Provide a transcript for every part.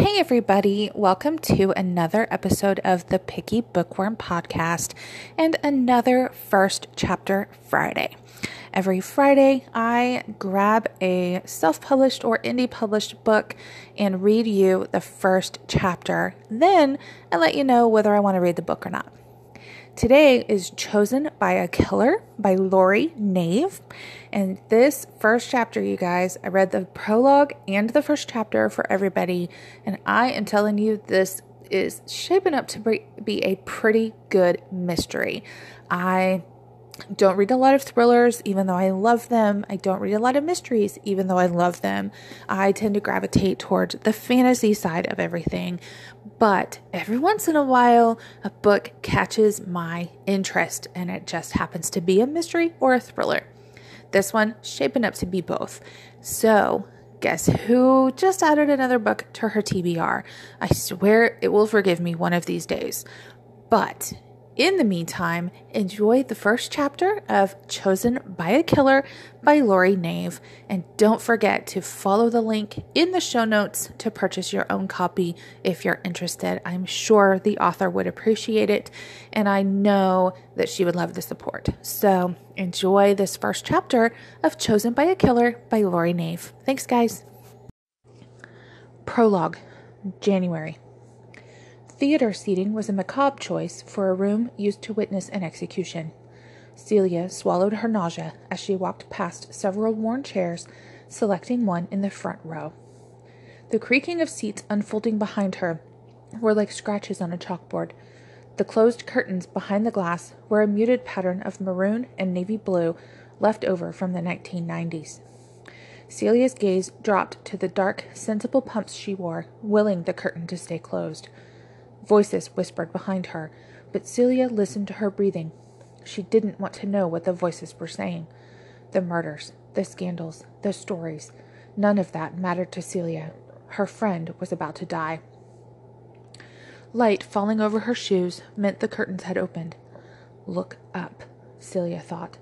Hey, everybody, welcome to another episode of the Picky Bookworm podcast and another First Chapter Friday. Every Friday, I grab a self published or indie published book and read you the first chapter. Then I let you know whether I want to read the book or not. Today is Chosen by a Killer by Lori Nave. And this first chapter, you guys, I read the prologue and the first chapter for everybody. And I am telling you, this is shaping up to be a pretty good mystery. I don't read a lot of thrillers, even though I love them. I don't read a lot of mysteries, even though I love them. I tend to gravitate towards the fantasy side of everything. But every once in a while, a book catches my interest, and it just happens to be a mystery or a thriller. This one shaping up to be both. So, guess who just added another book to her TBR? I swear it will forgive me one of these days. But in the meantime, enjoy the first chapter of Chosen by a Killer by Lori Nave. And don't forget to follow the link in the show notes to purchase your own copy if you're interested. I'm sure the author would appreciate it, and I know that she would love the support. So enjoy this first chapter of Chosen by a Killer by Lori Nave. Thanks, guys. Prologue January. Theater seating was a macabre choice for a room used to witness an execution. Celia swallowed her nausea as she walked past several worn chairs, selecting one in the front row. The creaking of seats unfolding behind her were like scratches on a chalkboard. The closed curtains behind the glass were a muted pattern of maroon and navy blue left over from the 1990s. Celia's gaze dropped to the dark, sensible pumps she wore, willing the curtain to stay closed. Voices whispered behind her, but Celia listened to her breathing. She didn't want to know what the voices were saying. The murders, the scandals, the stories, none of that mattered to Celia. Her friend was about to die. Light falling over her shoes meant the curtains had opened. Look up, Celia thought.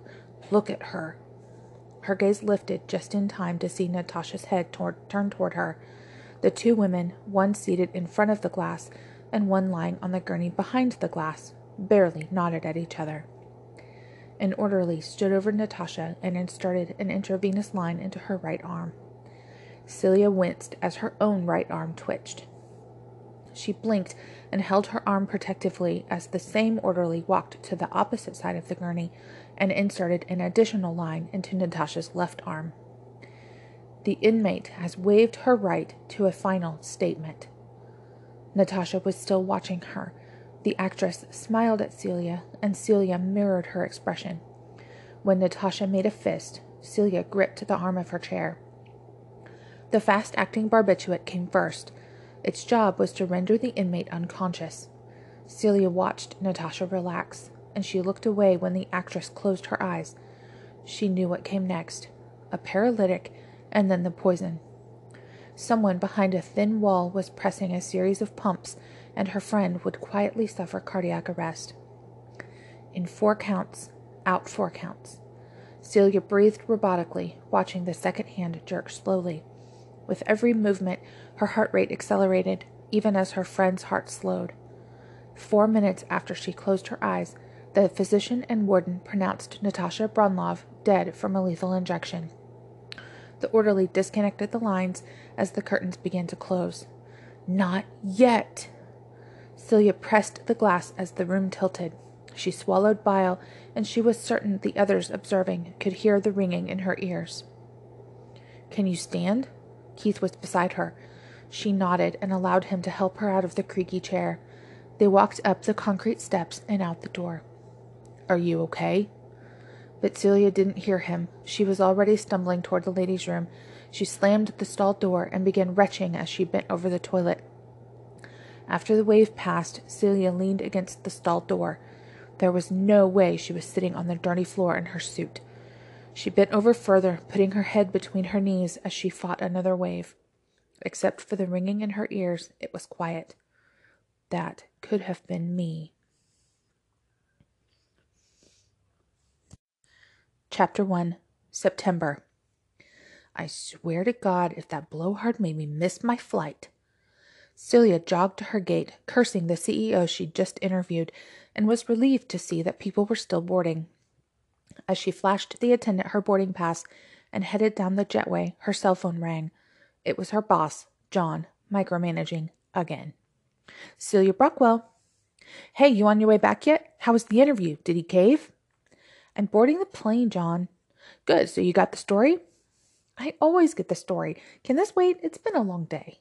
Look at her. Her gaze lifted just in time to see Natasha's head toward, turned toward her. The two women, one seated in front of the glass, and one lying on the gurney behind the glass, barely nodded at each other. An orderly stood over Natasha and inserted an intravenous line into her right arm. Celia winced as her own right arm twitched. She blinked and held her arm protectively as the same orderly walked to the opposite side of the gurney and inserted an additional line into Natasha's left arm. The inmate has waived her right to a final statement. Natasha was still watching her. The actress smiled at Celia, and Celia mirrored her expression. When Natasha made a fist, Celia gripped the arm of her chair. The fast acting barbiturate came first. Its job was to render the inmate unconscious. Celia watched Natasha relax, and she looked away when the actress closed her eyes. She knew what came next a paralytic, and then the poison. Someone behind a thin wall was pressing a series of pumps, and her friend would quietly suffer cardiac arrest. In four counts, out four counts. Celia breathed robotically, watching the second hand jerk slowly. With every movement, her heart rate accelerated, even as her friend's heart slowed. Four minutes after she closed her eyes, the physician and warden pronounced Natasha Bronlov dead from a lethal injection. The orderly disconnected the lines as the curtains began to close. Not yet! Celia pressed the glass as the room tilted. She swallowed bile, and she was certain the others observing could hear the ringing in her ears. Can you stand? Keith was beside her. She nodded and allowed him to help her out of the creaky chair. They walked up the concrete steps and out the door. Are you okay? But Celia didn't hear him. She was already stumbling toward the ladies' room. She slammed the stall door and began retching as she bent over the toilet. After the wave passed, Celia leaned against the stall door. There was no way she was sitting on the dirty floor in her suit. She bent over further, putting her head between her knees as she fought another wave. Except for the ringing in her ears, it was quiet. That could have been me. Chapter 1 September. I swear to God, if that blowhard made me miss my flight. Celia jogged to her gate, cursing the CEO she'd just interviewed, and was relieved to see that people were still boarding. As she flashed the attendant her boarding pass and headed down the jetway, her cell phone rang. It was her boss, John, micromanaging again. Celia Brockwell. Hey, you on your way back yet? How was the interview? Did he cave? I'm boarding the plane, John. Good, so you got the story? I always get the story. Can this wait? It's been a long day.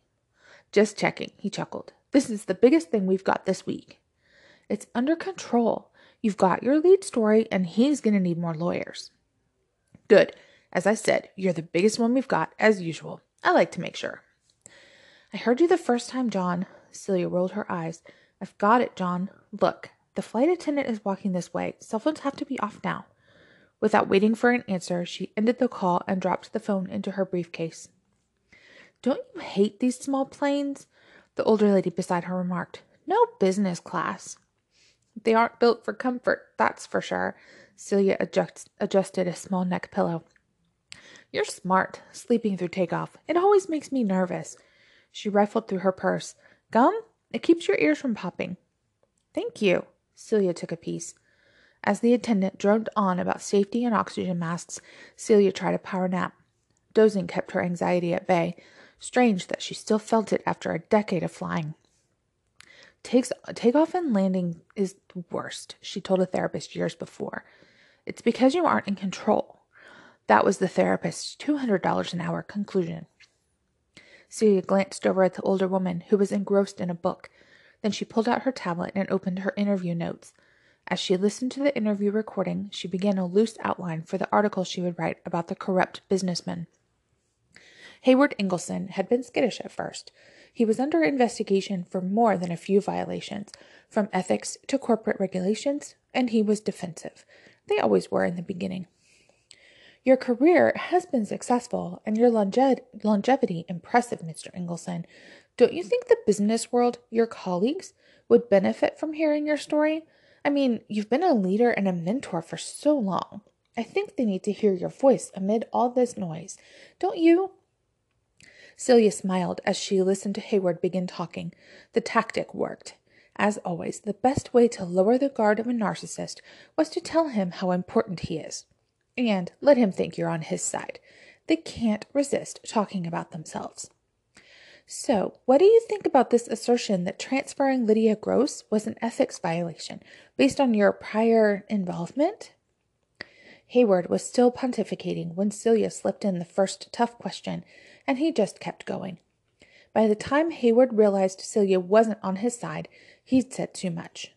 Just checking, he chuckled. This is the biggest thing we've got this week. It's under control. You've got your lead story, and he's going to need more lawyers. Good. As I said, you're the biggest one we've got, as usual. I like to make sure. I heard you the first time, John. Celia rolled her eyes. I've got it, John. Look, the flight attendant is walking this way. Cell phones have to be off now. Without waiting for an answer, she ended the call and dropped the phone into her briefcase. Don't you hate these small planes? The older lady beside her remarked. No business class. They aren't built for comfort, that's for sure. Celia adjust, adjusted a small neck pillow. You're smart, sleeping through takeoff. It always makes me nervous. She rifled through her purse. Gum? It keeps your ears from popping. Thank you. Celia took a piece. As the attendant droned on about safety and oxygen masks, Celia tried a power nap. Dozing kept her anxiety at bay. Strange that she still felt it after a decade of flying. Takes, takeoff and landing is the worst, she told a therapist years before. It's because you aren't in control. That was the therapist's $200 an hour conclusion. Celia glanced over at the older woman, who was engrossed in a book. Then she pulled out her tablet and opened her interview notes. As she listened to the interview recording, she began a loose outline for the article she would write about the corrupt businessman. Hayward Ingleson had been skittish at first. He was under investigation for more than a few violations, from ethics to corporate regulations, and he was defensive. They always were in the beginning. Your career has been successful and your longe- longevity impressive, Mr. Ingleson. Don't you think the business world, your colleagues, would benefit from hearing your story? I mean, you've been a leader and a mentor for so long. I think they need to hear your voice amid all this noise. Don't you? Celia smiled as she listened to Hayward begin talking. The tactic worked. As always, the best way to lower the guard of a narcissist was to tell him how important he is and let him think you're on his side. They can't resist talking about themselves. So, what do you think about this assertion that transferring Lydia Gross was an ethics violation based on your prior involvement? Hayward was still pontificating when Celia slipped in the first tough question, and he just kept going. By the time Hayward realized Celia wasn't on his side, he'd said too much.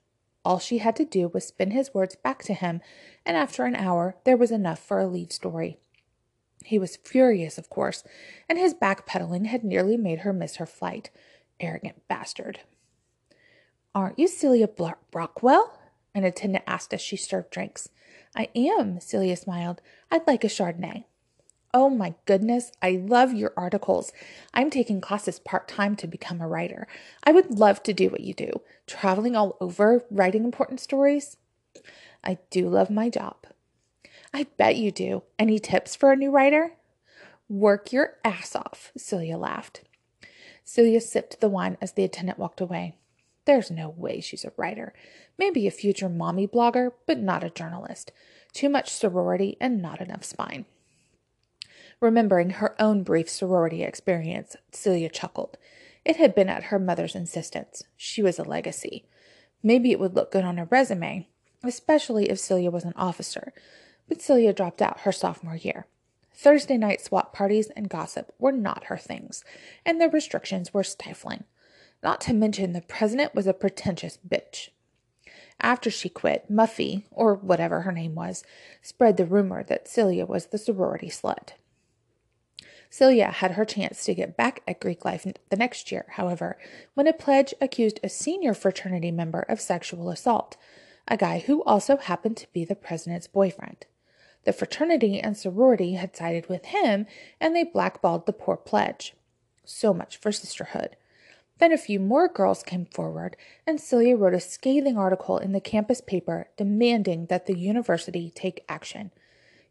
All she had to do was spin his words back to him, and after an hour there was enough for a lead story. He was furious, of course, and his backpedaling had nearly made her miss her flight. Arrogant bastard. Aren't you Celia Brockwell? An attendant asked as she served drinks. I am, Celia smiled. I'd like a Chardonnay. Oh my goodness, I love your articles. I'm taking classes part time to become a writer. I would love to do what you do, traveling all over, writing important stories. I do love my job. I bet you do. Any tips for a new writer? Work your ass off, Celia laughed. Celia sipped the wine as the attendant walked away. There's no way she's a writer. Maybe a future mommy blogger, but not a journalist. Too much sorority and not enough spine. Remembering her own brief sorority experience, Celia chuckled. It had been at her mother's insistence. She was a legacy. Maybe it would look good on her resume, especially if Celia was an officer. But Celia dropped out her sophomore year. Thursday night swap parties and gossip were not her things, and the restrictions were stifling. Not to mention the president was a pretentious bitch. After she quit, Muffy, or whatever her name was, spread the rumor that Celia was the sorority slut. Celia had her chance to get back at Greek life the next year, however, when a pledge accused a senior fraternity member of sexual assault, a guy who also happened to be the president's boyfriend. The fraternity and sorority had sided with him, and they blackballed the poor pledge. So much for sisterhood. Then a few more girls came forward, and Celia wrote a scathing article in the campus paper demanding that the university take action.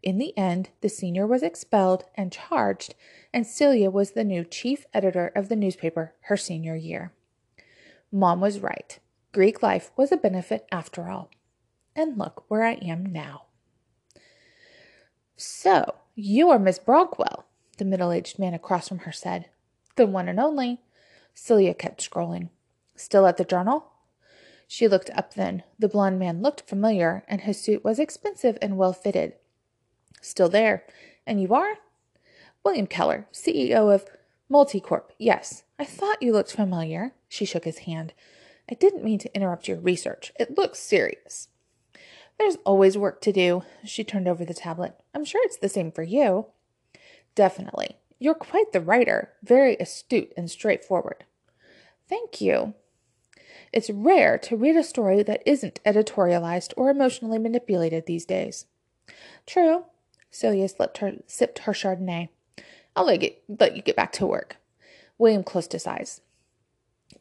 In the end, the senior was expelled and charged, and Celia was the new chief editor of the newspaper her senior year. Mom was right. Greek life was a benefit after all. And look where I am now. So, you are Miss Brockwell, the middle aged man across from her said. The one and only. Celia kept scrolling. Still at the journal? She looked up then. The blond man looked familiar, and his suit was expensive and well fitted. Still there. And you are? William Keller, CEO of Multicorp. Yes. I thought you looked familiar. She shook his hand. I didn't mean to interrupt your research. It looks serious. There's always work to do. She turned over the tablet. I'm sure it's the same for you. Definitely. You're quite the writer, very astute and straightforward. Thank you. It's rare to read a story that isn't editorialized or emotionally manipulated these days. True. Celia her, sipped her Chardonnay. I'll let you, let you get back to work. William closed his eyes.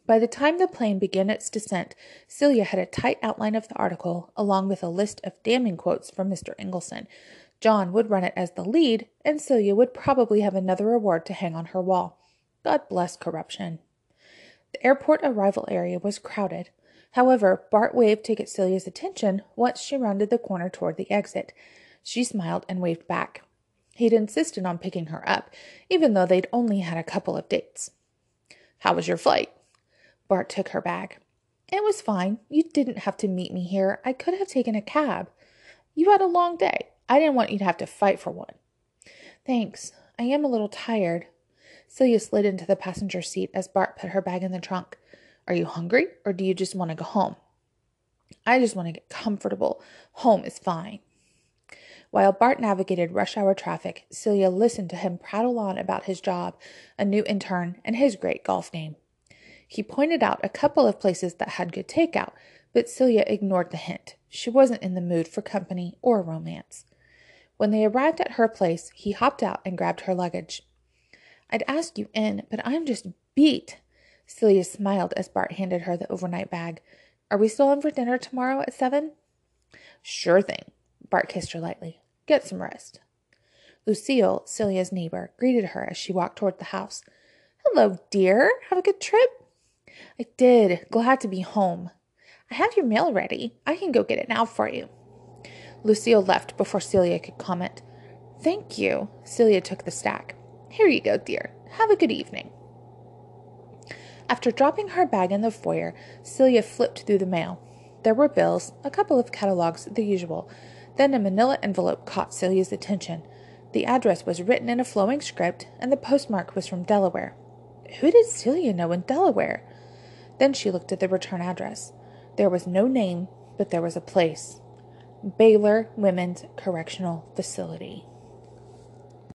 By the time the plane began its descent, Celia had a tight outline of the article, along with a list of damning quotes from Mr. Ingleson. John would run it as the lead, and Celia would probably have another award to hang on her wall. God bless corruption. The airport arrival area was crowded. However, Bart waved to get Celia's attention once she rounded the corner toward the exit. She smiled and waved back. He'd insisted on picking her up, even though they'd only had a couple of dates. How was your flight? Bart took her bag. It was fine. You didn't have to meet me here. I could have taken a cab. You had a long day. I didn't want you to have to fight for one. Thanks. I am a little tired. Celia slid into the passenger seat as Bart put her bag in the trunk. Are you hungry, or do you just want to go home? I just want to get comfortable. Home is fine. While Bart navigated rush hour traffic, Celia listened to him prattle on about his job, a new intern, and his great golf game. He pointed out a couple of places that had good takeout, but Celia ignored the hint. She wasn't in the mood for company or romance. When they arrived at her place, he hopped out and grabbed her luggage. I'd ask you in, but I'm just beat. Celia smiled as Bart handed her the overnight bag. Are we still in for dinner tomorrow at seven? Sure thing. Bart kissed her lightly. Get some rest. Lucille, Celia's neighbor, greeted her as she walked toward the house. Hello, dear. Have a good trip? I did. Glad to be home. I have your mail ready. I can go get it now for you. Lucille left before Celia could comment. Thank you. Celia took the stack. Here you go, dear. Have a good evening. After dropping her bag in the foyer, Celia flipped through the mail. There were bills, a couple of catalogs, the usual. Then a manila envelope caught Celia's attention. The address was written in a flowing script, and the postmark was from Delaware. Who did Celia know in Delaware? Then she looked at the return address. There was no name, but there was a place Baylor Women's Correctional Facility.